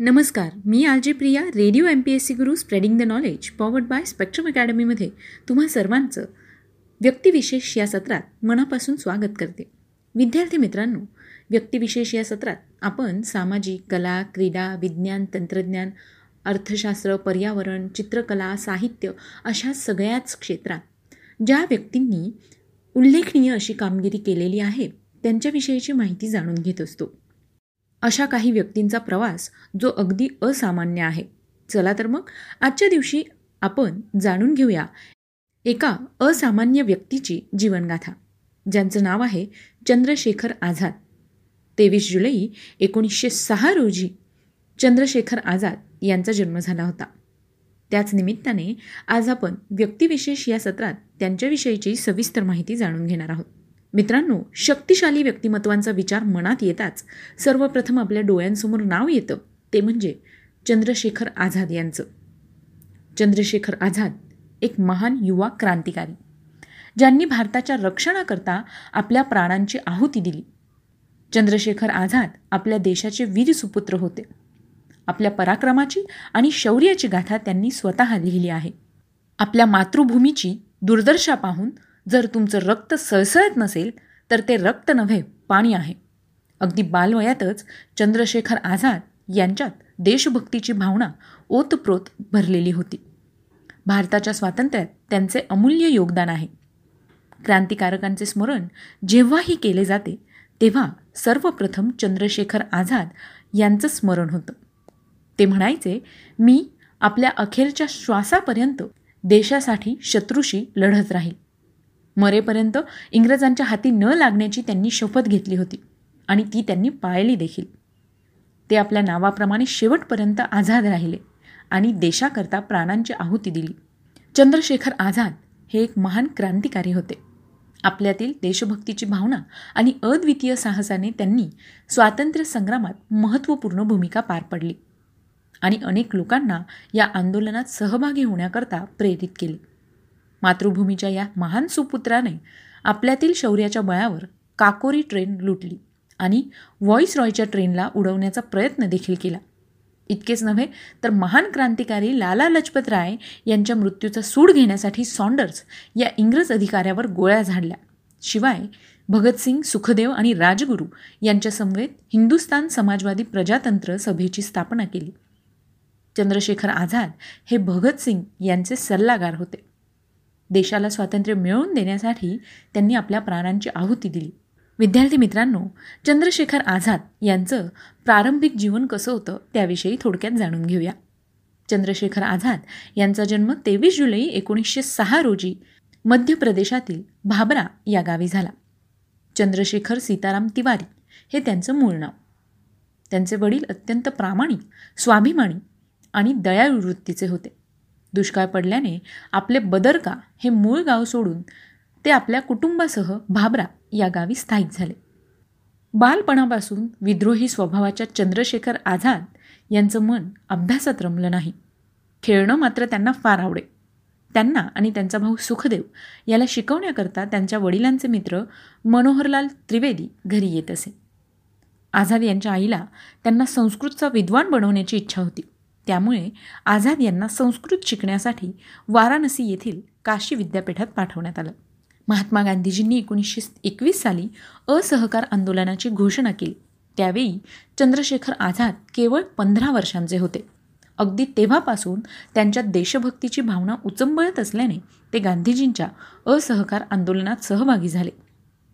नमस्कार मी RJ Priya radio M P S C Guru spreading the knowledge powered by Spectrum अकॅडमीमध्ये तुम्हा सर्वांचं व्यक्तिविशेष या सत्रात मनापासून स्वागत करते. विद्यार्थी मित्रांनो व्यक्तिविशेष या सत्रात आपण सामाजिक कला क्रीडा विज्ञान तंत्रज्ञान अर्थशास्त्र पर्यावरण चित्रकला साहित्य अशा सगळ्याच क्षेत्रात ज्या व्यक्तींनी उल्लेखनीय अशी कामगिरी केलेली आहे त्यांच्याविषयीची माहिती जाणून घेत असतो. अशा काही व्यक्तींचा प्रवास जो अगदी असामान्य आहे. चला तर मग आजच्या दिवशी आपण जाणून घेऊया एका असामान्य व्यक्तीची जीवनगाथा ज्यांचं नाव आहे चंद्रशेखर आझाद. तेवीस जुलै एकोणीसशे सहा रोजी चंद्रशेखर आझाद यांचा जन्म झाला होता. त्याच निमित्ताने आज आपण व्यक्तिविशेष या सत्रात त्यांच्याविषयीची सविस्तर माहिती जाणून घेणार आहोत. मित्रांनो शक्तिशाली व्यक्तिमत्वांचा विचार मनात येताच सर्वप्रथम आपल्या डोळ्यांसमोर नाव येतं. ते म्हणजे चंद्रशेखर आझाद यांचं. चंद्रशेखर आझाद एक महान युवा क्रांतिकारी ज्यांनी भारताच्या रक्षणाकरता आपल्या प्राणांची आहुती दिली. चंद्रशेखर आझाद आपल्या देशाचे वीर सुपुत्र होते. आपल्या पराक्रमाची आणि शौर्याची गाथा त्यांनी स्वतः लिहिली आहे. आपल्या मातृभूमीची दुर्दशा पाहून जर तुमचं रक्त सळसळत नसेल तर ते रक्त नव्हे पाणी आहे. अगदी बालवयातच चंद्रशेखर आझाद यांच्यात देशभक्तीची भावना ओतप्रोत भरलेली होती. भारताच्या स्वातंत्र्यात त्यांचे अमूल्य योगदान आहे. क्रांतिकारकांचे स्मरण जेव्हाही केले जाते तेव्हा सर्वप्रथम चंद्रशेखर आझाद यांचं स्मरण होतं. ते म्हणायचे मी आपल्या अखेरच्या श्वासापर्यंत देशासाठी शत्रूशी लढत राहील. मरेपर्यंत इंग्रजांच्या हाती न लागण्याची त्यांनी शपथ घेतली होती आणि ती त्यांनी पाळली देखील. ते आपल्या नावाप्रमाणे शेवटपर्यंत आझाद राहिले आणि देशाकरता प्राणांची आहुती दिली. चंद्रशेखर आझाद हे एक महान क्रांतिकारी होते. आपल्यातील देशभक्तीची भावना आणि अद्वितीय साहसाने त्यांनी स्वातंत्र्य संग्रामात महत्त्वपूर्ण भूमिका पार पडली आणि अनेक लोकांना या आंदोलनात सहभागी होण्याकरता प्रेरित केले. मातृभूमीच्या या महान सुपुत्राने आपल्यातील शौर्याच्या बळावर काकोरी ट्रेन लुटली आणि व्हॉइस रॉयच्या ट्रेनला उडवण्याचा प्रयत्न देखील केला. इतकेच नव्हे तर महान क्रांतिकारी लाला लजपत राय यांच्या मृत्यूचा सूड घेण्यासाठी सॉन्डर्स या इंग्रज अधिकाऱ्यावर गोळ्या झाडल्या. शिवाय भगतसिंग सुखदेव आणि राजगुरू यांच्यासमवेत हिंदुस्तान समाजवादी प्रजातंत्र सभेची स्थापना केली. चंद्रशेखर आझाद हे भगतसिंग यांचे सल्लागार होते. देशाला स्वातंत्र्य मिळवून देण्यासाठी त्यांनी आपल्या प्राणांची आहुती दिली. विद्यार्थी मित्रांनो चंद्रशेखर आझाद यांचं प्रारंभिक जीवन कसं होतं त्याविषयी थोडक्यात जाणून घेऊया. चंद्रशेखर आझाद यांचा जन्म तेवीस जुलै एकोणीसशे सहा रोजी मध्य प्रदेशातील भाबरा या गावी झाला. चंद्रशेखर सीताराम तिवारी हे त्यांचं मूळ नाव. त्यांचे वडील अत्यंत प्रामाणिक स्वाभिमानी आणि दयाळू वृत्तीचे होते. दुष्काळ पडल्याने आपले बदरका हे मूळ गाव सोडून ते आपल्या कुटुंबासह भाबरा या गावी स्थायिक झाले. बालपणापासून विद्रोही स्वभावाच्या चंद्रशेखर आझाद यांचं मन अभ्यासात रमलं नाही. खेळणं मात्र त्यांना फार आवडे. त्यांना आणि त्यांचा भाऊ सुखदेव याला शिकवण्याकरता त्यांच्या वडिलांचे मित्र मनोहरलाल त्रिवेदी घरी येत असे. आझाद यांच्या आईला त्यांना संस्कृतचा विद्वान बनवण्याची इच्छा होती. त्यामुळे आझाद यांना संस्कृत शिकण्यासाठी वाराणसी येथील काशी विद्यापीठात पाठवण्यात आलं. महात्मा गांधीजींनी एकोणीसशे एकवीस साली असहकार आंदोलनाची घोषणा केली. त्यावेळी चंद्रशेखर आझाद केवळ पंधरा वर्षांचे होते. अगदी तेव्हापासून त्यांच्यात देशभक्तीची भावना उचंबळत असल्याने ते गांधीजींच्या असहकार आंदोलनात सहभागी झाले.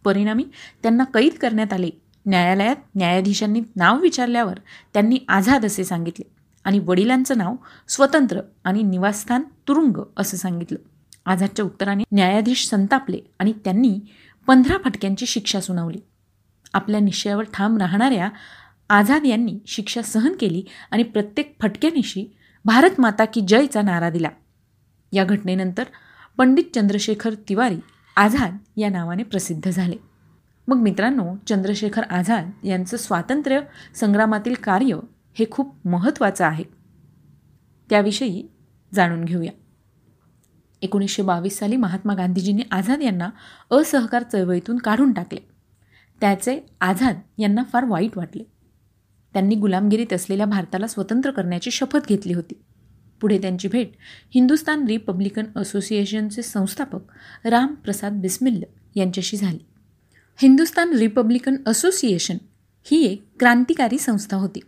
परिणामी त्यांना कैद करण्यात आले. न्यायालयात न्यायाधीशांनी नाव विचारल्यावर त्यांनी आझाद असे सांगितले. आणि वडिलांचं नाव स्वतंत्र आणि निवासस्थान तुरुंग असं सांगितलं. आझादच्या उत्तराने न्यायाधीश संतापले आणि त्यांनी पंधरा फटक्यांची शिक्षा सुनावली. आपल्या निश्चयावर ठाम राहणाऱ्या आझाद यांनी शिक्षा सहन केली आणि प्रत्येक फटक्यानिशी भारत माता की जयचा नारा दिला. या घटनेनंतर पंडित चंद्रशेखर तिवारी आझाद या नावाने प्रसिद्ध झाले. मग मित्रांनो चंद्रशेखर आझाद यांचं स्वातंत्र्य संग्रामातील कार्य हे खूप महत्त्वाचं आहे. त्याविषयी जाणून घेऊया. एकोणीसशे बावीस साली महात्मा गांधीजींनी आझाद यांना असहकार चळवळीतून काढून टाकले. त्याचे आझाद यांना फार वाईट वाटले. त्यांनी गुलामगिरीत असलेल्या भारताला स्वतंत्र करण्याची शपथ घेतली होती. पुढे त्यांची भेट हिंदुस्तान रिपब्लिकन असोसिएशनचे संस्थापक रामप्रसाद बिस्मिल्ल यांच्याशी झाली. हिंदुस्तान रिपब्लिकन असोसिएशन ही एक क्रांतिकारी संस्था होती.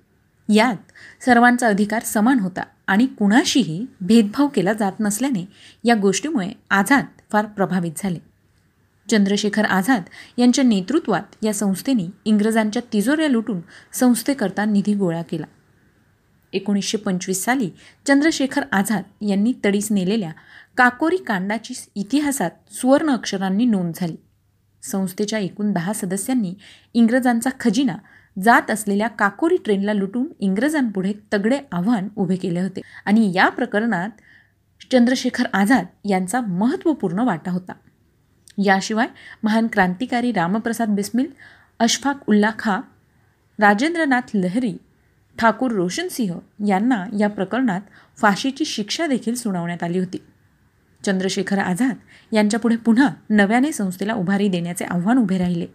यात सर्वांचा अधिकार समान होता आणि कुणाशीही भेदभाव केला जात नसल्याने या गोष्टीमुळे आझाद फार प्रभावित झाले. चंद्रशेखर आझाद यांच्या नेतृत्वात या संस्थेने इंग्रजांच्या तिजोऱ्या लुटून संस्थेकरता निधी गोळा केला. एकोणीसशे पंचवीस साली चंद्रशेखर आझाद यांनी तडीस नेलेल्या काकोरी कांडाची इतिहासात सुवर्ण अक्षरांनी नोंद झाली. संस्थेच्या एकूण दहा सदस्यांनी इंग्रजांचा खजिना जात असलेल्या काकोरी ट्रेनला लुटून इंग्रजांपुढे तगडे आव्हान उभे केले होते. आणि या प्रकरणात चंद्रशेखर आझाद यांचा महत्त्वपूर्ण वाटा होता. याशिवाय महान क्रांतिकारी रामप्रसाद बिस्मिल अशफाक उल्ला खा राजेंद्रनाथ लहरी ठाकूर रोशनसिंह यांना या प्रकरणात फाशीची शिक्षा देखील सुनावण्यात आली होती. चंद्रशेखर आझाद यांच्यापुढे पुन्हा नव्याने संस्थेला उभारी देण्याचे आव्हान उभे राहिले.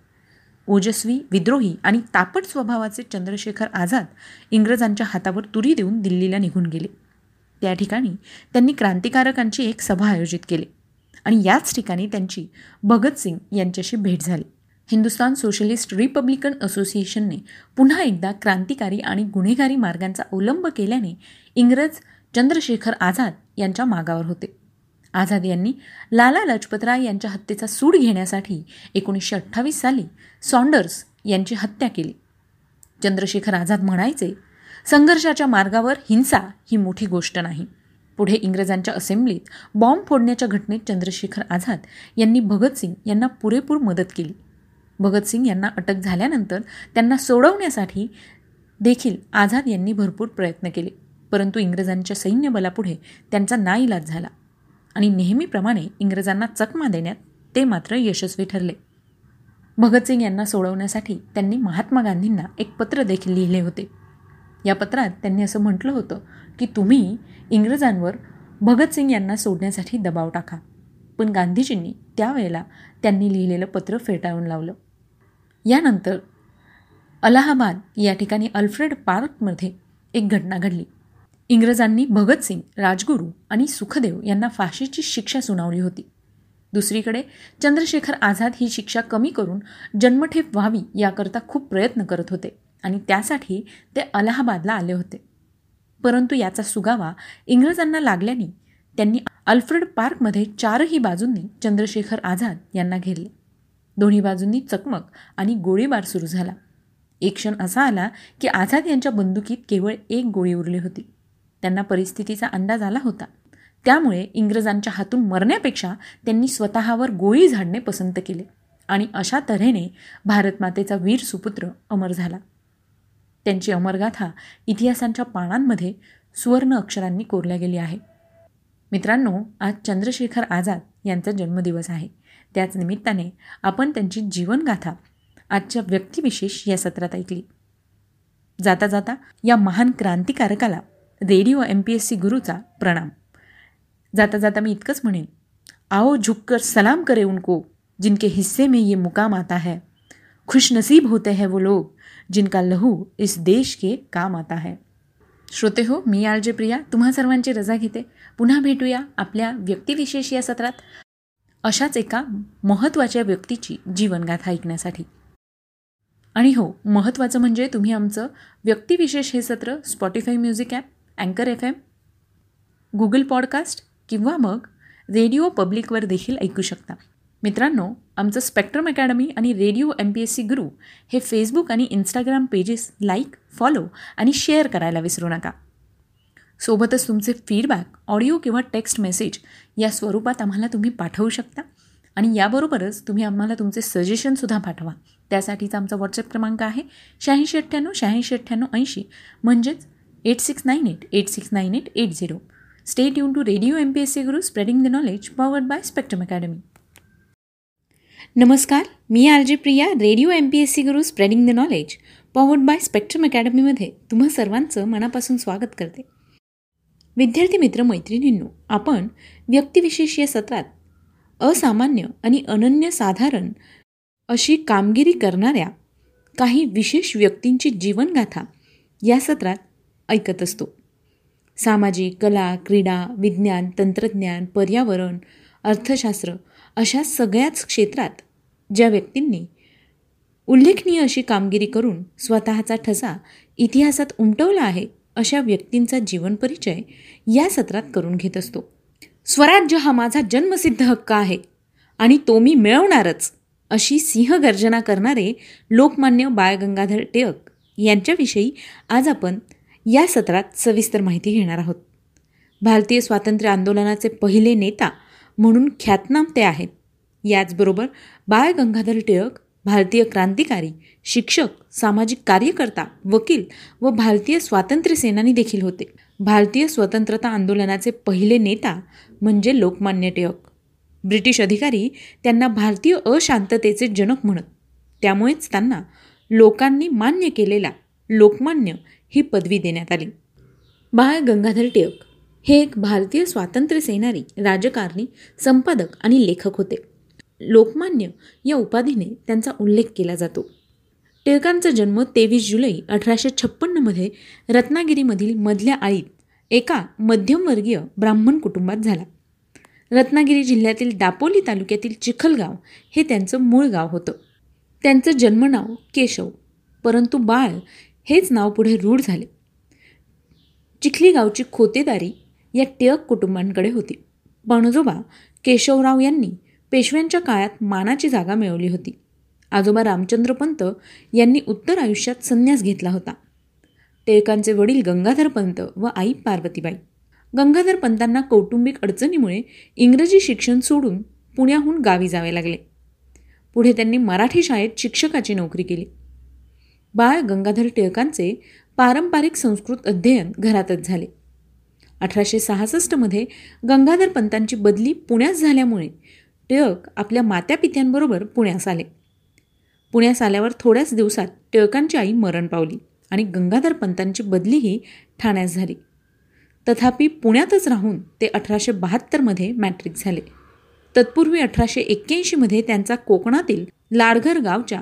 ओजस्वी विद्रोही आणि तापट स्वभावाचे चंद्रशेखर आझाद इंग्रजांच्या हातावर तुरी देऊन दिल्लीला निघून गेले. त्या ठिकाणी त्यांनी क्रांतिकारकांची एक सभा आयोजित केली आणि याच ठिकाणी त्यांची भगतसिंग यांच्याशी भेट झाली. हिंदुस्तान सोशलिस्ट रिपब्लिकन असोसिएशनने पुन्हा एकदा क्रांतिकारी आणि गुन्हेगारी मार्गांचा अवलंब केल्याने इंग्रज चंद्रशेखर आझाद यांच्या मागावर होते. आझाद यांनी लाला लजपतराय यांच्या हत्येचा सूड घेण्यासाठी एकोणीसशे अठ्ठावीस साली सॉन्डर्स यांची हत्या केली. चंद्रशेखर आझाद म्हणायचे संघर्षाच्या मार्गावर हिंसा ही मोठी गोष्ट नाही. पुढे इंग्रजांच्या असेंब्लीत बॉम्ब फोडण्याच्या घटनेत चंद्रशेखर आझाद यांनी भगतसिंग यांना पुरेपूर मदत केली. भगतसिंग यांना अटक झाल्यानंतर त्यांना सोडवण्यासाठी देखील आझाद यांनी भरपूर प्रयत्न केले परंतु इंग्रजांच्या सैन्यबलापुढे त्यांचा नाईलाज झाला. आणि नेहमीप्रमाणे इंग्रजांना चकमा देण्यात ते मात्र यशस्वी ठरले. भगतसिंग यांना सोडवण्यासाठी त्यांनी महात्मा गांधींना एक पत्र देखील लिहिले होते. या पत्रात त्यांनी असं म्हटलं होतं की तुम्ही इंग्रजांवर भगतसिंग यांना सोडण्यासाठी दबाव टाका. पण गांधीजींनी त्यावेळेला त्यांनी लिहिलेलं पत्र फेटाळून लावलं. यानंतर अलाहाबाद या ठिकाणी अल्फ्रेड पार्कमध्ये एक घटना घडली. इंग्रजांनी भगतसिंग राजगुरू आणि सुखदेव यांना फाशीची शिक्षा सुनावली होती. दुसरीकडे चंद्रशेखर आझाद ही शिक्षा कमी करून जन्मठेप व्हावी याकरता खूप प्रयत्न करत होते आणि त्यासाठी ते अलाहाबादला आले होते. परंतु याचा सुगावा इंग्रजांना लागल्याने त्यांनी अल्फ्रेड पार्कमध्ये चारही बाजूंनी चंद्रशेखर आझाद यांना घेरले. दोन्ही बाजूंनी चकमक आणि गोळीबार सुरू झाला. एक क्षण असा आला की आझाद यांच्या बंदुकीत केवळ एक गोळी उरली होती. त्यांना परिस्थितीचा अंदाज आला होता. त्यामुळे इंग्रजांच्या हातून मरण्यापेक्षा त्यांनी स्वतःवर गोळी झाडणे पसंत केले आणि अशा तऱ्हेने भारतमातेचा वीर सुपुत्र अमर झाला. त्यांची अमरगाथा इतिहासांच्या पानांमध्ये सुवर्ण अक्षरांनी कोरल्या गेली आहे. मित्रांनो आज चंद्रशेखर आझाद यांचा जन्मदिवस आहे. त्याच निमित्ताने आपण त्यांची जीवनगाथा आजच्या व्यक्तिविशेष या सत्रात ऐकली. जाता जाता या महान क्रांतिकारकाला radio M P S C गुरुचा प्रणाम. जाता जाता मी इतकंच म्हणेन आओ झुककर सलाम करे उनको जिनके हिस्से में ये मुकाम आता है. खुश नसीब होते हैं वो लोग जिनका लहू इस देश के काम आता है. श्रोते हो मी आरजे प्रिया तुम्हा सर्वांची रजा घेते. पुन्हा भेटूया आपल्या व्यक्तिविशेष या सत्रात. अशाच एका महत्त्वाच्या व्यक्तीची जीवनगाथा ऐकण्यासाठी. आणि हो महत्त्वाचं म्हणजे तुम्ही आमचं व्यक्तिविशेष हे सत्र स्पॉटीफाय म्युझिक ॲप अँकर एफ एम गुगल पॉडकास्ट किंवा मग रेडिओ पब्लिकवर देखील ऐकू शकता. मित्रांनो आमचं स्पेक्ट्रम अकॅडमी आणि radio M P S C Guru हे फेसबुक आणि इंस्टाग्राम पेजेस लाईक फॉलो आणि शेअर करायला विसरू नका. सोबतच तुमचे फीडबॅक ऑडिओ किंवा टेक्स्ट मेसेज या स्वरूपात आम्हाला तुम्ही पाठवू शकता आणि याबरोबरच तुम्ही आम्हाला तुमचे सजेशनसुद्धा पाठवा. त्यासाठीचा आमचा व्हॉट्सअप क्रमांक आहे शहाऐंशी अठ्ठ्याण्णव शहाऐंशी अठ्ठ्याण्णव ऐंशी. म्हणजेच eight six nine eight eight six nine eight eight zero stay युन to radio M P S C Guru spreading the knowledge powered by Spectrum academy नमस्कार मी R J Priya radio M P S C Guru spreading the knowledge powered by Spectrum अकॅडमीमध्ये तुम्हा सर्वांचं मनापासून स्वागत करते. विद्यार्थी मित्र मैत्रिणींनो आपण व्यक्तिविशेष या सत्रात असामान्य आणि अनन्यसाधारण अशी कामगिरी करणाऱ्या काही विशेष व्यक्तींची जीवनगाथा या सत्रात ऐकत असतो. सामाजिक कला क्रीडा विज्ञान तंत्रज्ञान पर्यावरण अर्थशास्त्र अशा सगळ्याच क्षेत्रात ज्या व्यक्तींनी उल्लेखनीय अशी कामगिरी करून स्वतःचा ठसा इतिहासात उमटवला आहे अशा व्यक्तींचा जीवन परिचय या सत्रात करून घेत असतो. स्वराज्य हा माझा जन्मसिद्ध हक्क आहे आणि तो मी मिळवणारच अशी सिंहगर्जना करणारे लोकमान्य बाळ गंगाधर टिळक यांच्याविषयी आज आपण या सत्रात सविस्तर माहिती घेणार आहोत. भारतीय स्वातंत्र्य आंदोलनाचे पहिले नेता म्हणून ख्यातनाम ते आहेत. याचबरोबर बाळ गंगाधर टिळक भारतीय क्रांतिकारी शिक्षक सामाजिक कार्यकर्ता वकील व भारतीय स्वातंत्र्य सेनानी देखील होते. भारतीय स्वतंत्रता आंदोलनाचे पहिले नेता म्हणजे लोकमान्य टिळक. ब्रिटिश अधिकारी त्यांना भारतीय अशांततेचे जनक म्हणत त्यामुळेच त्यांना लोकांनी मान्य केलेला लोकमान्य ही पदवी देण्यात आली. बाळ गंगाधर टिळक हे एक भारतीय स्वातंत्र्य सेनारी राजकारणी संपादक आणि लेखक होते. लोकमान्य या उपाधीने त्यांचा उल्लेख केला जातो. टिळकांचा जन्म तेवीस जुलै अठराशे छप्पन्नमध्ये रत्नागिरीमधील मधल्या आळीत एका मध्यमवर्गीय ब्राह्मण कुटुंबात झाला. रत्नागिरी जिल्ह्यातील दापोली तालुक्यातील चिखलगाव हे त्यांचं मूळ गाव होतं. त्यांचं जन्मनाव केशव परंतु बाळ हेच नाव पुढे रूढ झाले. चिखली गावची खोतेदारी या टिळक कुटुंबांकडे होती. पणजोबा केशवराव यांनी पेशव्यांच्या काळात मानाची जागा मिळवली होती. आजोबा रामचंद्र पंत यांनी उत्तर आयुष्यात संन्यास घेतला होता. टिळकांचे वडील गंगाधर पंत व आई पार्वतीबाई. गंगाधर पंतांना कौटुंबिक अडचणीमुळे इंग्रजी शिक्षण सोडून पुण्याहून गावी जावे लागले. पुढे त्यांनी मराठी शाळेत शिक्षकाची नोकरी केली. बाळ गंगाधर टिळकांचे पारंपरिक संस्कृत अध्ययन घरातच झाले. अठराशे सहासष्टमध्ये गंगाधर पंतांची बदली पुण्यात झाल्यामुळे टिळक आपल्या मात्यापित्यांबरोबर पुण्यास आले. पुण्यास आल्यावर थोड्याच दिवसात टिळकांची आई मरण पावली आणि गंगाधर पंतांची बदलीही ठाण्यास झाली. तथापि पुण्यातच राहून ते अठराशे बहात्तरमध्ये मॅट्रिक झाले. तत्पूर्वी अठराशे एक्क्याऐंशीमध्ये त्यांचा कोकणातील लाडघर गावच्या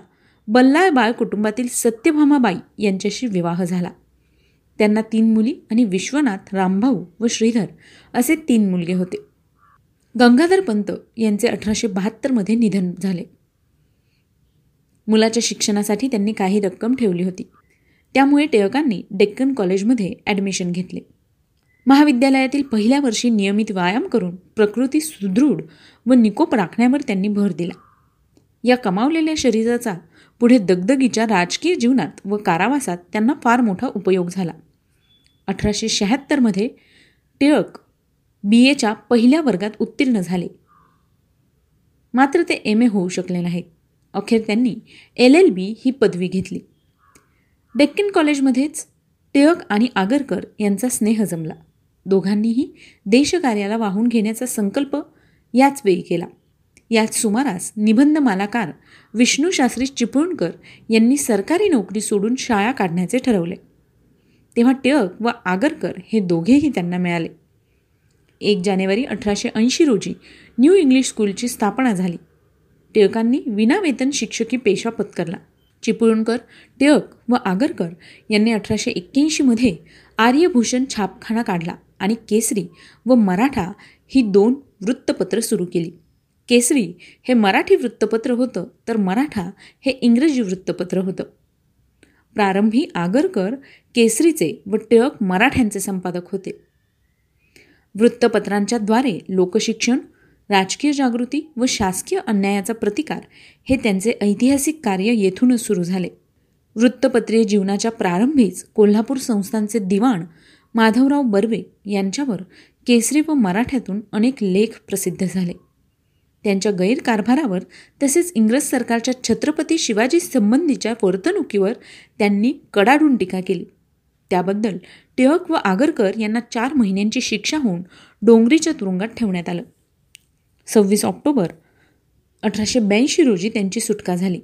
बल्लाळबाळ कुटुंबातील सत्यभामाबाई यांच्याशी विवाह झाला. त्यांना तीन मुली आणि विश्वनाथ रामभाऊ व श्रीधर असे तीन मुलगे होते. गंगाधर पंत यांचे अठराशे बहात्तरमध्ये निधन झाले. मुलाच्या शिक्षणासाठी त्यांनी काही रक्कम ठेवली होती. त्यामुळे टिळकांनी डेक्कन कॉलेजमध्ये ॲडमिशन घेतले. महाविद्यालयातील पहिल्या वर्षी नियमित व्यायाम करून प्रकृती सुदृढ व निकोप राखण्यावर त्यांनी भर दिला. या कमावलेल्या शरीराचा पुढे दगदगीच्या राजकीय जीवनात व कारावासात त्यांना फार मोठा उपयोग झाला. अठराशे शहात्तरमध्ये टिळक बी एच्या पहिल्या वर्गात उत्तीर्ण झाले. मात्र ते एम ए होऊ शकले नाहीत. अखेर त्यांनी एल एल बी ही पदवी घेतली. डेक्कन कॉलेजमध्येच टिळक आणि आगरकर यांचा स्नेह जमला. दोघांनीही देशकार्याला वाहून घेण्याचा संकल्प याच वेळी केला. याच सुमारास निबंध मालाकार विष्णूशास्त्री चिपळूणकर यांनी सरकारी नोकरी सोडून शाळा काढण्याचे ठरवले. तेव्हा टिळक व आगरकर हे दोघेही त्यांना मिळाले. एक जानेवारी अठराशे ऐंशी रोजी न्यू इंग्लिश स्कूलची स्थापना झाली. टिळकांनी विनावेतन शिक्षकी पेशा पत्करला. चिपळूणकर टिळक व आगरकर यांनी अठराशे एक्क्याऐंशीमध्ये आर्यभूषण छापखाना काढला आणि केसरी व मराठा ही दोन वृत्तपत्र सुरू केली. केसरी हे मराठी वृत्तपत्र होतं तर मराठा हे इंग्रजी वृत्तपत्र होतं. प्रारंभी आगरकर केसरीचे व टिळक मराठ्यांचे संपादक होते. वृत्तपत्रांच्याद्वारे लोकशिक्षण राजकीय जागृती व शासकीय अन्यायाचा प्रतिकार हे त्यांचे ऐतिहासिक कार्य येथूनच सुरू झाले. वृत्तपत्रीय जीवनाच्या प्रारंभीच कोल्हापूर संस्थांचे दिवाण माधवराव बर्वे यांच्यावर केसरी व मराठ्यातून अनेक लेख प्रसिद्ध झाले. त्यांच्या गैरकारभारावर तसेच इंग्रज सरकारच्या छत्रपती शिवाजी संबंधीच्या वर्तणुकीवर त्यांनी कडाडून टीका केली. त्याबद्दल टिळक व आगरकर यांना चार महिन्यांची शिक्षा होऊन डोंगरीच्या तुरुंगात ठेवण्यात आलं. सव्वीस ऑक्टोबर अठराशे ब्याऐंशी रोजी त्यांची सुटका झाली.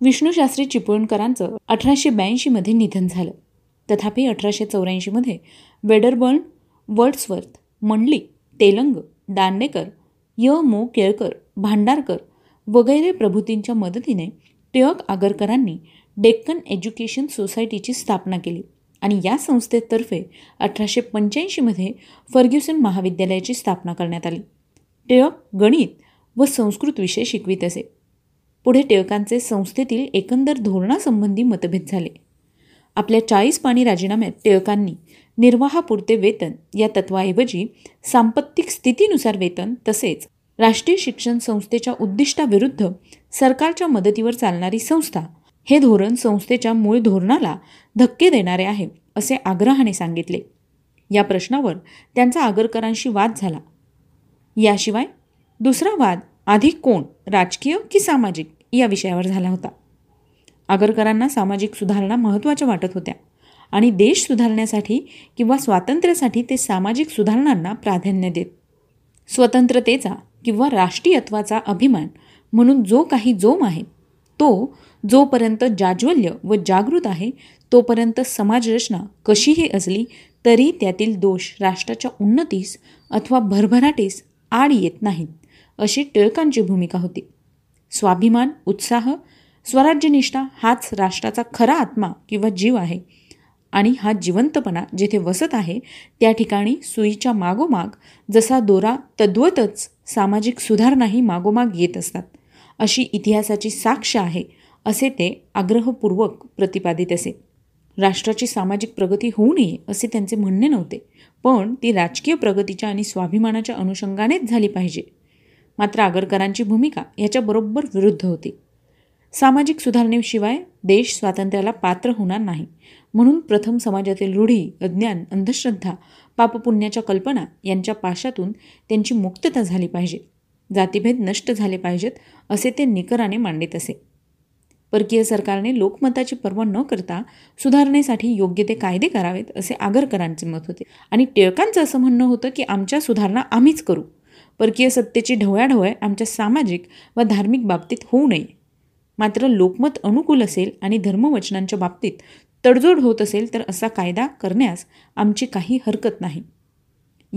विष्णूशास्त्री चिपळूणकरांचं अठराशे ब्याऐंशीमध्ये निधन झालं. तथापि अठराशे चौऱ्याऐंशीमध्ये वेडरबर्न वर्ड्सवर्थ मंडली तेलंग दांडेकर य मो केळकर भांडारकर वगैरे प्रभूतींच्या मदतीने टिळक आगरकरांनी डेक्कन एज्युकेशन सोसायटीची स्थापना केली. आणि या संस्थेतर्फे अठराशे पंच्याऐंशीमध्ये फर्ग्युसन महाविद्यालयाची स्थापना करण्यात आली. टिळक गणित व संस्कृत विषय शिकवित असे. पुढे टिळकांचे संस्थेतील एकंदर धोरणासंबंधी मतभेद झाले. आपल्या चाळीस पाणी राजीनाम्यात टिळकांनी निर्वाहापुरते वेतन या तत्वाऐवजी सांपत्तिक स्थितीनुसार वेतन तसेच राष्ट्रीय शिक्षण संस्थेच्या उद्दिष्टाविरुद्ध सरकारच्या मदतीवर चालणारी संस्था हे धोरण संस्थेच्या मूळ धोरणाला धक्के देणारे आहे असे आग्रहाने सांगितले. या प्रश्नावर त्यांचा आगरकरांशी वाद झाला. याशिवाय दुसरा वाद आधी कोण राजकीय की सामाजिक या विषयावर झाला होता. आगरकरांना सामाजिक सुधारणा महत्त्वाच्या वाटत होत्या. आणि देश सुधारण्यासाठी किंवा स्वातंत्र्यासाठी ते सामाजिक सुधारणांना प्राधान्य देत. स्वतंत्रतेचा किंवा राष्ट्रीयत्वाचा अभिमान म्हणून जो काही जोम आहे तो जोपर्यंत जाज्वल्य व जागृत आहे तोपर्यंत समाजरचना कशीही असली तरी त्यातील दोष राष्ट्राच्या उन्नतीस अथवा भरभराटीस आड येत नाहीत अशी टिळकांची भूमिका होती. स्वाभिमान उत्साह स्वराज्यनिष्ठा हाच राष्ट्राचा खरा आत्मा किंवा जीव आहे आणि हा जिवंतपणा जिथे वसत आहे त्या ठिकाणी सुईच्या मागोमाग जसा दोरा तद्वतच सामाजिक सुधारणाही मागोमाग येत असतात. अशी इतिहासाची साक्ष आहे असे ते आग्रहपूर्वक प्रतिपादित असे. राष्ट्राची सामाजिक प्रगती होऊ नये असे त्यांचे म्हणणे नव्हते पण ती राजकीय प्रगतीच्या आणि स्वाभिमानाच्या अनुषंगानेच झाली पाहिजे. मात्र आगरकरांची भूमिका याच्याबरोबर विरुद्ध होती. सामाजिक सुधारणेशिवाय देश स्वातंत्र्याला पात्र होणार नाही. म्हणून प्रथम समाजातील रूढी अज्ञान अंधश्रद्धा पापपुण्याच्या कल्पना यांच्या पाशातून त्यांची मुक्तता झाली पाहिजे. जातीभेद नष्ट झाले पाहिजेत असे ते निकराने मांडित असे. परकीय सरकारने लोकमताची पर्वा न करता सुधारणेसाठी योग्य ते कायदे करावेत असे आगरकरांचे मत होते. आणि टिळकांचं असं म्हणणं होतं की आमच्या सुधारणा आम्हीच करू. परकीय सत्तेची ढवळ्याढवळ आमच्या सामाजिक व धार्मिक बाबतीत होऊ नये. मात्र लोकमत अनुकूल असेल आणि धर्मवचनांच्या बाबतीत तडजोड होत असेल तर असा कायदा करण्यास आमची काही हरकत नाही.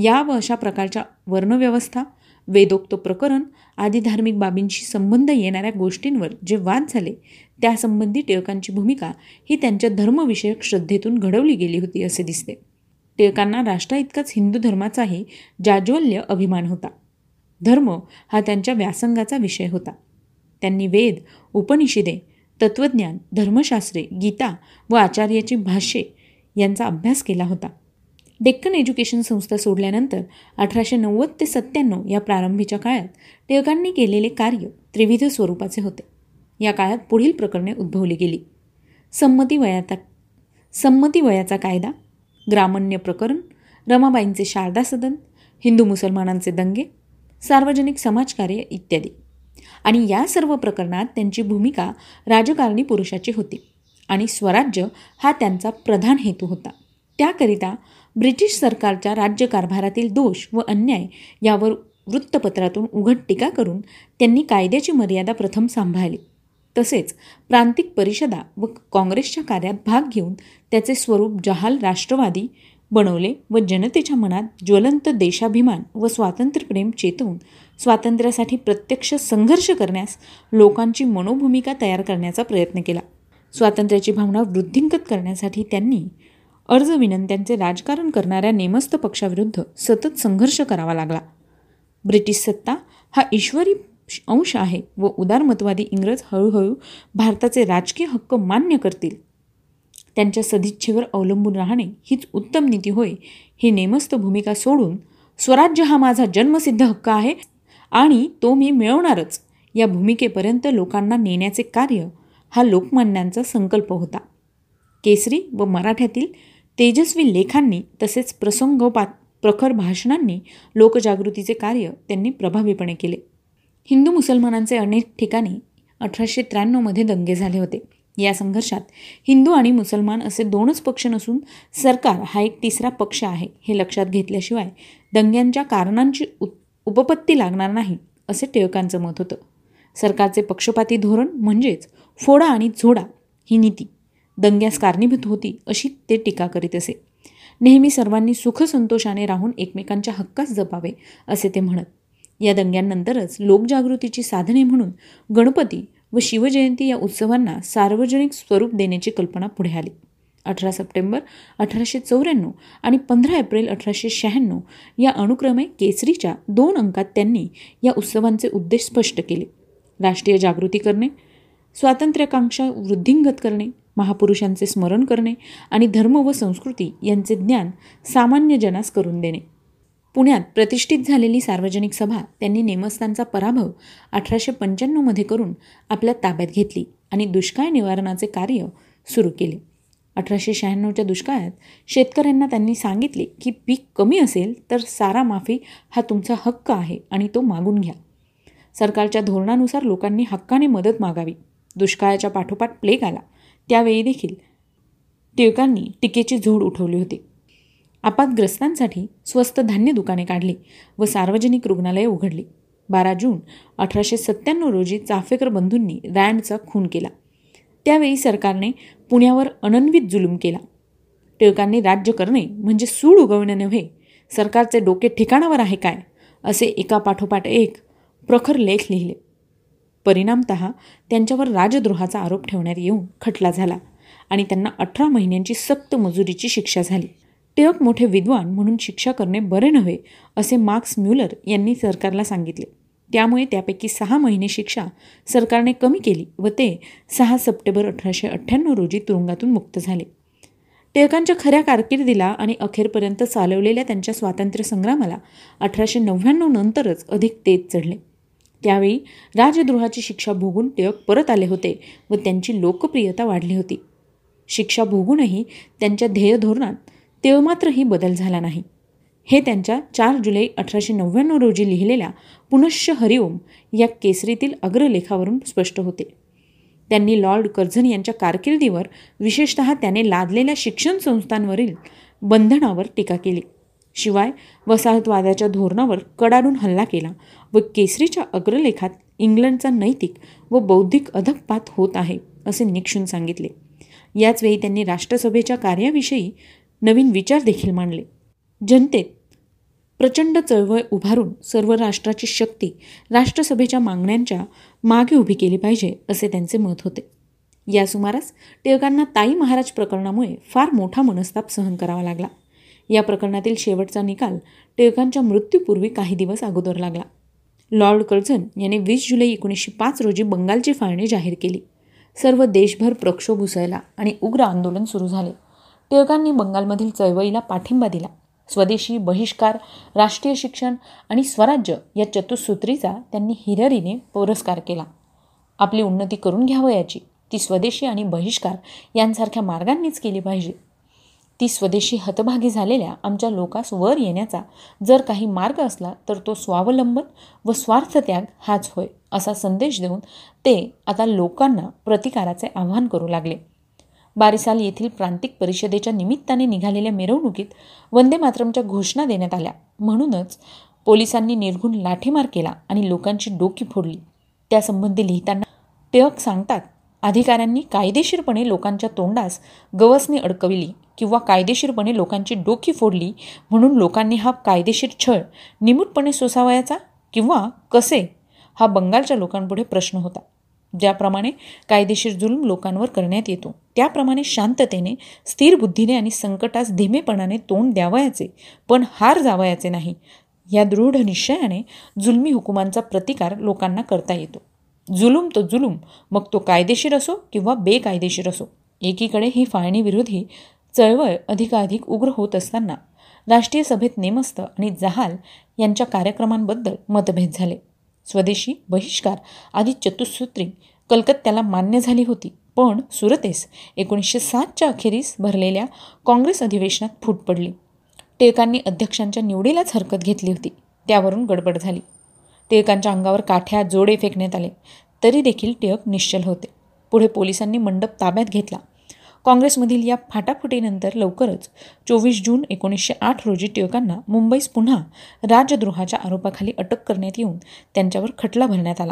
या व अशा प्रकारच्या वर्णव्यवस्था वेदोक्त प्रकरण आदी धार्मिक बाबींशी संबंध येणाऱ्या गोष्टींवर जे वाद झाले त्यासंबंधी टिळकांची भूमिका ही त्यांच्या धर्मविषयक श्रद्धेतून घडवली गेली होती असे दिसते. टिळकांना राष्ट्राइतकाच हिंदू धर्माचाही जाज्वल्य अभिमान होता. धर्म हा त्यांच्या व्यासंगाचा विषय होता. त्यांनी वेद उपनिषदे तत्त्वज्ञान धर्मशास्त्रे गीता व आचार्याची भाष्ये यांचा अभ्यास केला होता. डेक्कन एज्युकेशन संस्था सोडल्यानंतर अठराशे नव्वद ते सत्त्याण्णव या प्रारंभीच्या काळात टिळकांनी केलेले कार्य त्रिविध स्वरूपाचे होते. या काळात पुढील प्रकरणे उद्भवली गेली. संमती वयाचा संमती वयाचा कायदा ग्रामण्य प्रकरण रमाबाईंचे शारदा सदन हिंदू मुसलमानांचे दंगे सार्वजनिक समाजकार्य इत्यादी. आणि या सर्व प्रकरणात त्यांची भूमिका राजकारणी पुरुषाची होती. आणि स्वराज्य हा त्यांचा प्रधान हेतू होता. त्याकरिता ब्रिटिश सरकारच्या राज्यकारभारातील दोष व अन्याय यावर वृत्तपत्रातून उघड टीका करून त्यांनी कायद्याची मर्यादा प्रथम सांभाळली. तसेच प्रांतिक परिषदा व काँग्रेसच्या कार्यात भाग घेऊन त्याचे स्वरूप जहाल राष्ट्रवादी बनवले व जनतेच्या मनात ज्वलंत देशाभिमान व स्वातंत्र्यप्रेम चेतवून स्वातंत्र्यासाठी प्रत्यक्ष संघर्ष करण्यास लोकांची मनोभूमिका तयार करण्याचा प्रयत्न केला. स्वातंत्र्याची भावना वृद्धिंगत करण्यासाठी त्यांनी अर्ज विनंत्यांचे राजकारण करणाऱ्या नेमस्त पक्षाविरुद्ध सतत संघर्ष करावा लागला. ब्रिटिश सत्ता हा ईश्वरी अंश आहे व उदारमतवादी इंग्रज हळूहळू भारताचे राजकीय हक्क मान्य करतील. त्यांच्या सदिच्छेवर अवलंबून राहणे हीच उत्तम नीती होय. ही नेमस्त भूमिका सोडून स्वराज्य हा माझा जन्मसिद्ध हक्क आहे आणि तो मी मिळवणारच. या भूमिकेपर्यंत लोकांना नेण्याचे कार्य हा लोकमान्यांचा संकल्प होता. केसरी व मराठ्यातील तेजस्वी लेखांनी तसेच प्रसंगोपात प्रखर भाषणांनी लोकजागृतीचे कार्य त्यांनी प्रभावीपणे केले. हिंदू मुसलमानांचे अनेक ठिकाणी अठराशे त्र्याण्णवमध्ये दंगे झाले होते. या संघर्षात हिंदू आणि मुसलमान असे दोनच पक्ष नसून सरकार हा एक तिसरा पक्ष आहे हे लक्षात घेतल्याशिवाय दंग्यांच्या कारणांची उपपत्ती लागणार नाही असे टिळकांचं मत होतं. सरकारचे पक्षपाती धोरण म्हणजेच फोडा आणि झोडा ही नीती दंग्यास कारणीभूत होती अशी ते टीका करीत असे. नेहमी सर्वांनी सुखसंतोषाने राहून एकमेकांच्या हक्कास जपावे असे ते म्हणत. या दंग्यांनंतरच लोकजागृतीची साधने म्हणून गणपती व शिवजयंती या उत्सवांना सार्वजनिक स्वरूप देण्याची कल्पना पुढे आली. अठरा सप्टेंबर अठराशे चौऱ्याण्णव आणि पंधरा एप्रिल अठराशे शहाण्णव या अनुक्रमे केसरीच्या दोन अंकात त्यांनी या उत्सवांचे उद्देश स्पष्ट केले. राष्ट्रीय जागृती करणे स्वातंत्र्याकांक्षा वृद्धिंगत करणे महापुरुषांचे स्मरण करणे आणि धर्म व संस्कृती यांचे ज्ञान सामान्य जनास करून देणे. पुण्यात प्रतिष्ठित झालेली सार्वजनिक सभा त्यांनी नेमस्थानचा पराभव अठराशे पंच्याण्णवमध्ये करून आपल्या ताब्यात घेतली आणि दुष्काळ निवारणाचे कार्य सुरू केले. अठराशे शहाण्णवच्या दुष्काळात शेतकऱ्यांना त्यांनी सांगितले की पीक कमी असेल तर सारा माफी हा तुमचा हक्क आहे आणि तो मागून घ्या. सरकारच्या धोरणानुसार लोकांनी हक्काने मदत मागावी. दुष्काळाच्या पाठोपाठ प्लेग आला. त्यावेळी देखील टिळकांनी टीकेची झोड उठवली होती. आपातग्रस्तांसाठी स्वस्त धान्य दुकाने काढली व सार्वजनिक रुग्णालये उघडली. बारा जून अठराशे सत्त्याण्णव रोजी चाफेकर बंधूंनी रँडचा खून केला. त्यावेळी सरकारने पुण्यावर अनन्वित जुलूम केला. टिळकांनी राज्य करणे म्हणजे सूड उगवणे नव्हे सरकारचे डोके ठिकाणावर आहे काय असे एका पाठोपाठ एक प्रखर लेख लिहिले. परिणामत त्यांच्यावर राजद्रोहाचा आरोप ठेवण्यात येऊन खटला झाला आणि त्यांना अठरा महिन्यांची सक्त मजुरीची शिक्षा झाली. टिळक मोठे विद्वान म्हणून शिक्षा करणे बरे नव्हे असे मार्क्स म्युलर यांनी सरकारला सांगितले. त्यामुळे त्यापैकी सहा महिने शिक्षा सरकारने कमी केली व ते सहा सप्टेंबर अठराशे अठ्ठ्याण्णव रोजी तुरुंगातून मुक्त झाले. टिळकांच्या खऱ्या कारकिर्दीला आणि अखेरपर्यंत चालवलेल्या त्यांच्या स्वातंत्र्य संग्रामाला अठराशे नव्याण्णव नंतरच अधिक तेज चढले. त्यावेळी राजद्रोहाची शिक्षा भोगून टिळक परत आले होते व त्यांची लोकप्रियता वाढली होती. शिक्षा भोगूनही त्यांच्या ध्येयधोरणात तेवमात्रही बदल झाला नाही. हे त्यांच्या चार जुलै अठराशे नव्याण्णव रोजी लिहिलेल्या पुनश्च हरिओम या केसरीतील अग्रलेखावरून स्पष्ट होते. त्यांनी लॉर्ड कर्झन यांच्या कारकिर्दीवर विशेषत त्याने लादलेल्या शिक्षण संस्थांवरील बंधनावर टीका केली. शिवाय वसाहतवादाच्या धोरणावर कडाडून हल्ला केला व केसरीच्या अग्रलेखात इंग्लंडचा नैतिक व बौद्धिक अधकपात होत आहे असे निक्षून सांगितले. याचवेळी त्यांनी राष्ट्रसभेच्या कार्याविषयी नवीन विचार देखील मांडले. जनतेत प्रचंड चळवळ उभारून सर्व राष्ट्राची शक्ती राष्ट्रसभेच्या मागण्यांच्या मागे उभी केली पाहिजे असे त्यांचे मत होते. या सुमारास टिळकांना ताई महाराज प्रकरणामुळे फार मोठा मनस्ताप सहन करावा लागला. या प्रकरणातील शेवटचा निकाल टिळकांच्या मृत्यूपूर्वी काही दिवस अगोदर लागला. लॉर्ड कर्झन यांनी वीस जुलै एकोणीसशे पाच रोजी बंगालची फाळणी जाहीर केली. सर्व देशभर प्रक्षोभ उसळला आणि उग्र आंदोलन सुरू झाले. टिळकांनी बंगालमधील चळवळीला पाठिंबा दिला. स्वदेशी बहिष्कार राष्ट्रीय शिक्षण आणि स्वराज्य या चतुसूत्रीचा त्यांनी हिररीने पुरस्कार केला. आपली उन्नती करून घ्यावयाची ती स्वदेशी आणि बहिष्कार यांसारख्या मार्गांनीच केली पाहिजे. ती स्वदेशी हतभागी झालेल्या आमच्या लोकास वर येण्याचा जर काही मार्ग असला तर तो स्वावलंबन व स्वार्थत्याग हाच होय असा संदेश देऊन ते आता लोकांना प्रतिकाराचे आव्हान करू लागले. बारिसाल येथील प्रांतिक परिषदेच्या निमित्ताने निघालेल्या मिरवणुकीत वंदे मातरमच्या घोषणा देण्यात आल्या. म्हणूनच पोलिसांनी निर्घुण लाठीमार केला आणि लोकांची डोकी फोडली. त्यासंबंधी लिहिताना टिळक सांगतात अधिकाऱ्यांनी कायदेशीरपणे लोकांच्या तोंडास गवसने अडकविली किंवा कायदेशीरपणे लोकांची डोकी फोडली म्हणून लोकांनी हा कायदेशीर छळ निमूटपणे सोसावयाचा किंवा कसे हा बंगालच्या लोकांपुढे प्रश्न होता. ज्याप्रमाणे कायदेशीर जुलूम लोकांवर करण्यात येतो त्याप्रमाणे शांततेने स्थिर बुद्धीने आणि संकटास धीमेपणाने तोंड द्यावयाचे पण हार जावयाचे नाही. या दृढ निश्चयाने जुलमी हुकुमांचा प्रतिकार लोकांना करता येतो. जुलूम तो जुलूम मग तो कायदेशीर असो किंवा बेकायदेशीर असो. एकीकडे ही फाळणी विरोधी चळवळ अधिकाधिक उग्र होत असताना राष्ट्रीय सभेत नेमस्त आणि जहाल यांच्या कार्यक्रमांबद्दल मतभेद झाले. स्वदेशी बहिष्कार आदी चतुसूत्री कलकत्त्याला मान्य झाली होती. पण सुरतेस एकोणीसशे सातच्या अखेरीस भरलेल्या काँग्रेस अधिवेशनात फूट पडली. टिळकांनी अध्यक्षांच्या निवडीलाच हरकत घेतली होती. त्यावरून गडबड झाली. टिळकांच्या अंगावर काठ्या जोडे फेकण्यात आले. तरी देखील टिळक निश्चल होते. पुढे पोलिसांनी मंडप ताब्यात घेतला. काँग्रेसमधील या फाटाफुटीनंतर लवकरच चोवीस जून एकोणीसशे आठ रोजी टिळकांना मुंबईस पुन्हा राजद्रोहाच्या आरोपाखाली अटक करण्यात येऊन त्यांच्यावर खटला भरण्यात आला.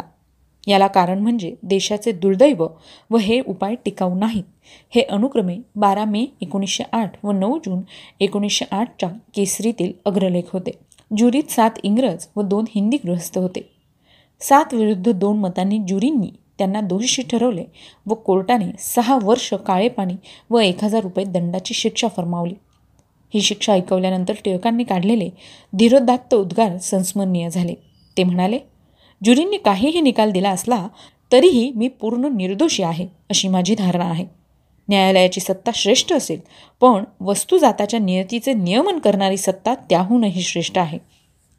याला कारण म्हणजे देशाचे दुर्दैव व हे उपाय टिकाऊ नाहीत हे अनुक्रमे बारा मे एकोणीसशे आठ व नऊ जून एकोणीसशे आठच्या केसरीतील अग्रलेख होते. ज्युरीत सात इंग्रज व दोन हिंदी गृहस्थ होते. सात विरुद्ध दोन मतांनी ज्युरींनी त्यांना दोषी ठरवले व कोर्टाने सहा वर्ष काळे पाणी व एक हजार रुपये दंडाची शिक्षा फरमावली. ही शिक्षा ऐकवल्यानंतर टिळकांनी काढलेले धीरोदात्त उद्गार संस्मरणीय झाले. ते म्हणाले ज्युरींनी काहीही निकाल दिला असला तरीही मी पूर्ण निर्दोषी आहे अशी माझी धारणा आहे. न्यायालयाची सत्ता श्रेष्ठ असेल पण वस्तुजाताच्या नियतीचे नियमन करणारी सत्ता त्याहूनही श्रेष्ठ आहे.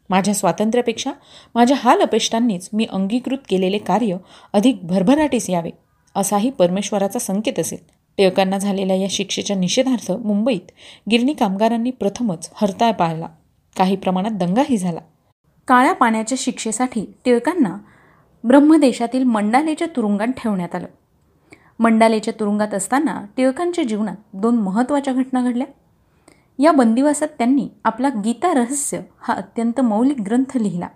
माझ्या स्वातंत्र्यापेक्षा माझ्या हाल अपेष्टांनीच मी अंगीकृत केलेले कार्य अधिक भरभराटीस यावे असाही परमेश्वराचा संकेत असेल. टिळकांना झालेल्या या शिक्षेच्या निषेधार्थ मुंबईत गिरणी कामगारांनी प्रथमच हरताळ पाळला. काही प्रमाणात दंगाही झाला. काळ्या पाण्याच्या शिक्षेसाठी टिळकांना ब्रह्मदेशातील मंडालेच्या तुरुंगात ठेवण्यात आलं. मंडालेच्या तुरुंगात असताना टिळकांच्या जीवनात दोन महत्त्वाच्या घटना घडल्या. या बंदिवासात त्यांनी आपला गीता रहस्य हा अत्यंत मौलिक ग्रंथ लिहिला.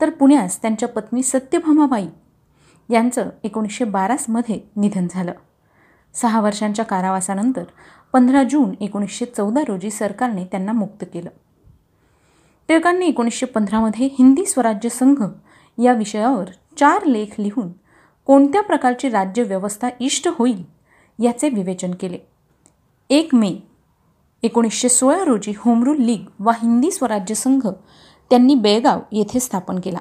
तर पुण्यास त्यांच्या पत्नी सत्यभामाबाई यांचं एकोणीसशे बारासमध्ये निधन झालं. सहा वर्षांच्या कारावासानंतर पंधरा जून एकोणीसशे चौदा रोजी सरकारने त्यांना मुक्त केलं. टिळकांनी एकोणीसशे पंधरामध्ये हिंदी स्वराज्य संघ या विषयावर चार लेख लिहून कोणत्या प्रकारची राज्यव्यवस्था इष्ट होईल याचे विवेचन केले. एक मे एकोणीसशे सोळा रोजी होमरूल लीग वा हिंदी स्वराज्य संघ त्यांनी बेळगाव येथे स्थापन केला.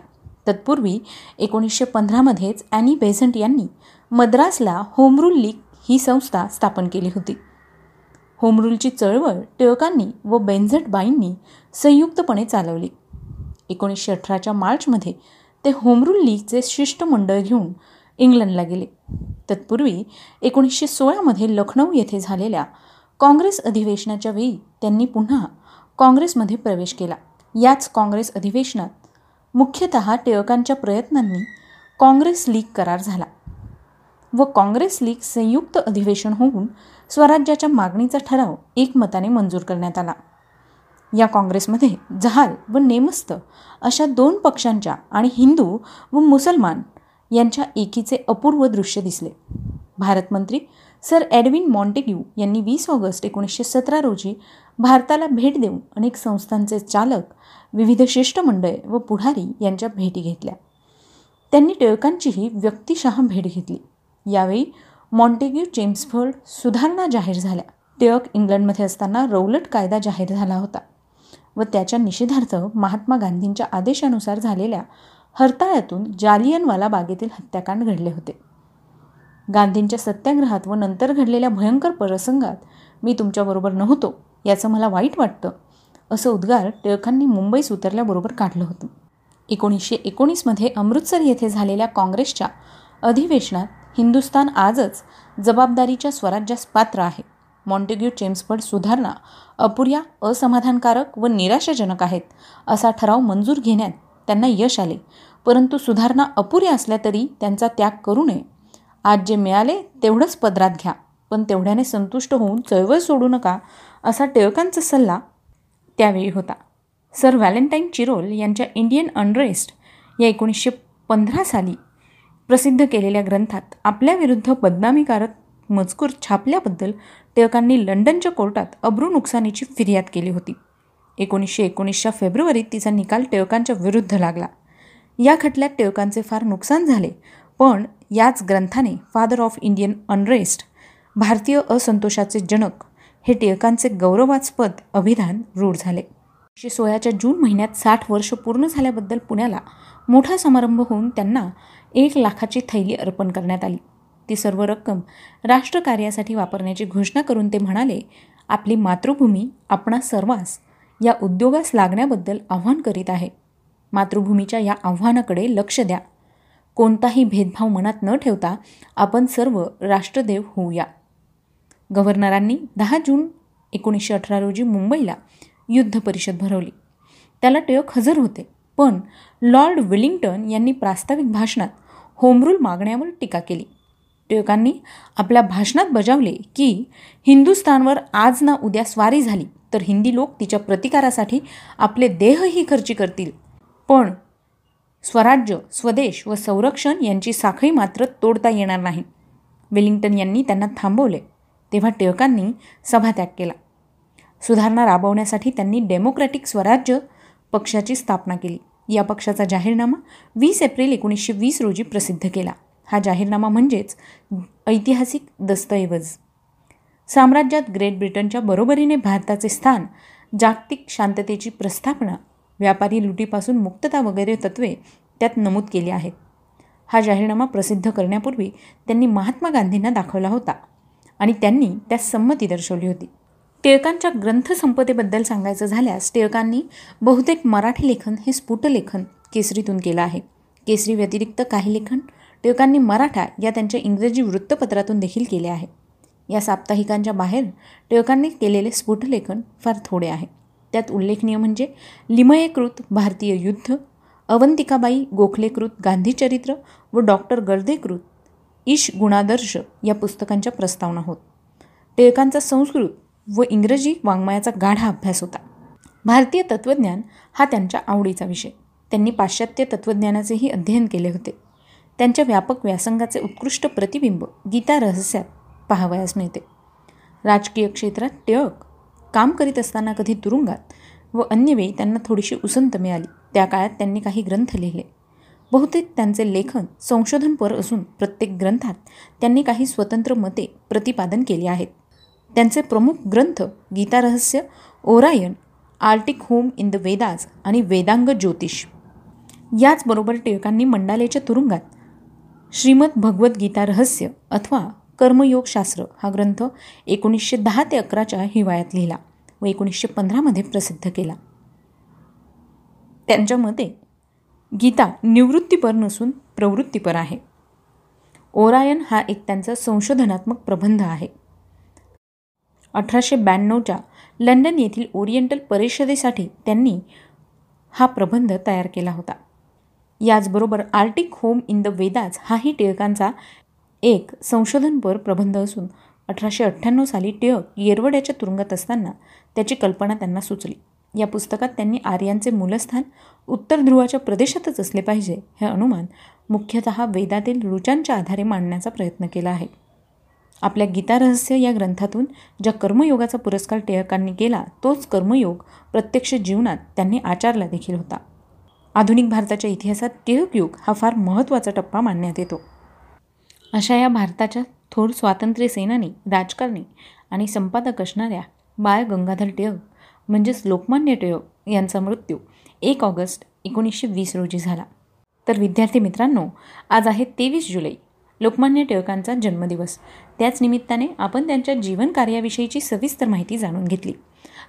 तत्पूर्वी एकोणीसशे पंधरामध्येच ॲनी बेझंट यांनी मद्रासला होमरूल लीग ही संस्था स्थापन केली होती. होमरूलची चळवळ टिळकांनी व बेंझट बाईंनी संयुक्तपणे चालवली. एकोणीसशे अठराच्या मार्चमध्ये ते होमरूल लीगचे शिष्टमंडळ घेऊन इंग्लंडला गेले. तत्पूर्वी एकोणीसशे सोळामध्ये लखनौ येथे झालेल्या काँग्रेस अधिवेशनाच्या वेळी त्यांनी पुन्हा काँग्रेसमध्ये प्रवेश केला. याच काँग्रेस अधिवेशनात मुख्यतः टिळकांच्या प्रयत्नांनी काँग्रेस लीग करार झाला व काँग्रेस लीग संयुक्त अधिवेशन होऊन स्वराज्याच्या मागणीचा ठराव एकमताने मंजूर करण्यात आला. या काँग्रेसमध्ये जहाल व नेमस्त अशा दोन पक्षांच्या आणि हिंदू व मुसलमान यांच्या एकीचे अपूर्व दृश्य दिसले. भारतमंत्री सर एडविन मॉन्टेग्यू यांनी वीस ऑगस्ट एकोणीसशे सतरा रोजी भारताला भेट देऊन अनेक संस्थांचे चालक विविध शिष्टमंडळे व पुढारी यांच्या भेटी घेतल्या. त्यांनी टिळकांचीही व्यक्तिशः भेट घेतली. यावेळी मॉन्टेग्यू चेम्सफर्ड सुधारणा जाहीर झाल्या. टिळक इंग्लंडमध्ये असताना रौलट कायदा जाहीर झाला होता व त्याच्या निषेधार्थ महात्मा गांधींच्या आदेशानुसार झालेल्या हरताळ्यातून जालियनवाला बागेतील हत्याकांड घडले होते. गांधींच्या सत्याग्रहात व नंतर घडलेल्या भयंकर प्रसंगात मी तुमच्याबरोबर नव्हतो याचं मला वाईट वाटतं असं उद्गार टिळकांनी मुंबईस उतरल्याबरोबर काढलं होतं. एकोणीसशे एकोणीसमध्ये अमृतसर येथे झालेल्या काँग्रेसच्या अधिवेशनात हिंदुस्तान आजच जबाबदारीच्या स्वराज्यास पात्र आहे. मॉन्टेग्यू चेम्सफर्ड सुधारणा अपुऱ्या असमाधानकारक व निराशाजनक आहेत असा ठराव मंजूर घेण्यात त्यांना यश आले. परंतु सुधारणा अपुऱ्या असल्या तरी त्यांचा त्याग करू नये आज जे मिळाले तेवढंच पदरात घ्या. पण तेवढ्याने संतुष्ट होऊन चळवळ सोडू नका असा टिळकांचा सल्ला त्यावेळी होता. सर व्हॅलेंटाईन चिरोल यांच्या इंडियन अनरेस्ट या एकोणीसशे पंधरा साली प्रसिद्ध केलेल्या ग्रंथात आपल्याविरुद्ध बदनामीकारक मजकूर छापल्याबद्दल टिळकांनी लंडनच्या कोर्टात अब्रू नुकसानीची फिर्याद केली होती. एकोणीसशे एकोणीसच्या फेब्रुवारीत तिचा निकाल टिळकांच्या विरुद्ध लागला. या खटल्यात टिळकांचे फार नुकसान झाले पण याच ग्रंथाने फादर ऑफ इंडियन अनरेस्ट भारतीय असंतोषाचे जनक हे टिळकांचे गौरवास्पद अभिधान रूढ झाले. एकशे सोळाच्या जून महिन्यात साठ वर्ष पूर्ण झाल्याबद्दल पुण्याला मोठा समारंभ होऊन त्यांना एक लाखाची थैली अर्पण करण्यात आली. ती सर्व रक्कम राष्ट्रकार्यासाठी वापरण्याची घोषणा करून ते म्हणाले आपली मातृभूमी आपणा सर्वांस या उद्योगास लागण्याबद्दल आव्हान करीत आहे. मातृभूमीच्या या आव्हानाकडे लक्ष द्या. कोणताही भेदभाव मनात न ठेवता आपण सर्व राष्ट्रदेव होऊया. गव्हर्नरांनी दहा जून एकोणीसशे अठरा रोजी मुंबईला युद्ध परिषद भरवली. त्याला टिळक हजर होते. पण लॉर्ड विलिंग्टन यांनी प्रास्ताविक भाषणात होमरूल मागण्यावर टीका केली. टिळकांनी आपल्या भाषणात बजावले की हिंदुस्थानवर आज ना उद्या स्वारी झाली तर हिंदी लोक तिच्या प्रतिकारासाठी आपले देहही खर्ची करतील. पण स्वराज्य स्वदेश व संरक्षण यांची साखळी मात्र तोडता येणार नाही. वेलिंग्टन यांनी त्यांना थांबवले तेव्हा टिळकांनी सभात्याग केला. सुधारणा राबवण्यासाठी त्यांनी डेमोक्रॅटिक स्वराज्य पक्षाची स्थापना केली. या पक्षाचा जाहीरनामा वीस एप्रिल एकोणीसशे वीस रोजी प्रसिद्ध केला. हा जाहीरनामा म्हणजेच ऐतिहासिक दस्तऐवज. साम्राज्यात ग्रेट ब्रिटनच्या बरोबरीने भारताचे स्थान जागतिक शांततेची प्रस्थापना व्यापारी लुटीपासून मुक्तता वगैरे तत्वे त्यात नमूद केली आहेत. हा जाहीरनामा प्रसिद्ध करण्यापूर्वी त्यांनी महात्मा गांधींना दाखवला होता आणि त्यांनी त्यास संमती दर्शवली होती. टिळकांच्या ग्रंथसंपदेबद्दल सांगायचं झाल्यास टिळकांनी बहुतेक मराठी लेखन हे स्फुटलेखन केसरीतून केलं आहे. केसरी व्यतिरिक्त काही लेखन टिळकांनी मराठा या त्यांच्या इंग्रजी वृत्तपत्रातून देखील केले आहे. या साप्ताहिकांच्या बाहेर टिळकांनी केलेले स्फुटलेखन फार थोडे आहे. त्यात उल्लेखनीय म्हणजे लिमयेकृत भारतीय युद्ध अवंतिकाबाई गोखलेकृत गांधीचरित्र व डॉक्टर गर्देकृत ईश गुणादर्श या पुस्तकांच्या प्रस्तावना होत. टिळकांचा संस्कृत व इंग्रजी वाङ्मयाचा गाढा अभ्यास होता. भारतीय तत्त्वज्ञान हा त्यांच्या आवडीचा विषय. त्यांनी पाश्चात्य तत्त्वज्ञानाचेही अध्ययन केले होते. त्यांच्या व्यापक व्यासंगाचे उत्कृष्ट प्रतिबिंब गीता रहस्यात पाहावयास मिळते. राजकीय क्षेत्रात टिळक काम करीत असताना कधी तुरुंगात व अन्यवेळी त्यांना थोडीशी उसंत मिळाली. त्या काळात त्यांनी काही ग्रंथ लिहिले. बहुतेक त्यांचे लेखन संशोधनपर असून प्रत्येक ग्रंथात त्यांनी काही स्वतंत्र मते प्रतिपादन केली आहेत. त्यांचे प्रमुख ग्रंथ Gitarahasya Orion Arctic home in the Vedas आणि वेदांग ज्योतिष. याचबरोबर टिळकांनी मंडालेच्या तुरुंगात श्रीमद भगवद्गीता रहस्य अथवा कर्मयोगशास्त्र हा ग्रंथ एकोणीसशे दहा ते अकराच्या हिवाळ्यात लिहिला व एकोणीसशे पंधरामध्ये प्रसिद्ध केला. त्यांच्या मते गीता निवृत्तीपर नसून प्रवृत्तीपर आहे. ओरायन हा एक त्यांचा संशोधनात्मक प्रबंध आहे. अठराशे ब्याण्णवच्या लंडन येथील ओरिएंटल परिषदेसाठी त्यांनी हा प्रबंध तयार केला होता. याचबरोबर Arctic home in the Vedas हाही टिळकांचा एक संशोधनपर प्रबंध असून अठराशे अठ्ठ्याण्णव साली टिळक येरवड्याच्या तुरुंगात असताना त्याची कल्पना त्यांना सुचली. या पुस्तकात त्यांनी आर्यांचे मूलस्थान उत्तर ध्रुवाच्या प्रदेशातच असले पाहिजे हे अनुमान मुख्यतः वेदातील रुचांच्या आधारे मांडण्याचा प्रयत्न केला आहे. आपल्या गीतारहस्य या ग्रंथातून ज्या कर्मयोगाचा पुरस्कार टिळकांनी केला तोच कर्मयोग प्रत्यक्ष जीवनात त्यांनी आचारला देखील होता. आधुनिक भारताच्या इतिहासात टिळक युग हा फार महत्त्वाचा टप्पा मानण्यात येतो. अशा या भारताच्या थोर स्वातंत्र्य सेनानी राजकारणी आणि संपादक असणाऱ्या बाळ गंगाधर टिळक म्हणजेच लोकमान्य टिळक यांचा मृत्यू एक ऑगस्ट एकोणीसशे वीस रोजी झाला. तर विद्यार्थी मित्रांनो आज आहे तेवीस जुलै लोकमान्य टिळकांचा जन्मदिवस. त्याच निमित्ताने आपण त्यांच्या जीवन कार्याविषयीची सविस्तर माहिती जाणून घेतली.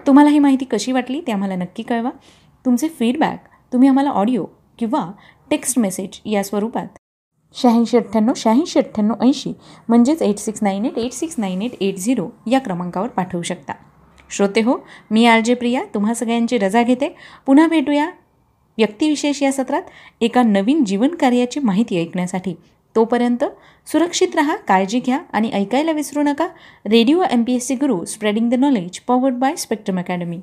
तुम्हाला ही माहिती कशी वाटली ते आम्हाला नक्की कळवा. तुमचे फीडबॅक तुम्ही आम्हाला ऑडिओ किंवा टेक्स्ट मेसेज या स्वरूपात शहाऐंशी अठ्ठ्याण्णव शहाऐंशी अठ्ठ्याण्णव ऐंशी. म्हणजेच eight six nine eight eight six nine eight eight zero या क्रमांकावर पाठवू शकता. श्रोते हो मी आर जे प्रिया तुम्हा सगळ्यांची रजा घेते. पुन्हा भेटूया व्यक्तिविशेष या सत्रात. एका नवीन जीवन कार्याची माहिती ऐकण्यासाठी. तोपर्यंत सुरक्षित रहा काळजी घ्या आणि ऐकायला विसरू नका. Radio M P S C Guru spreading the knowledge powered by Spectrum academy.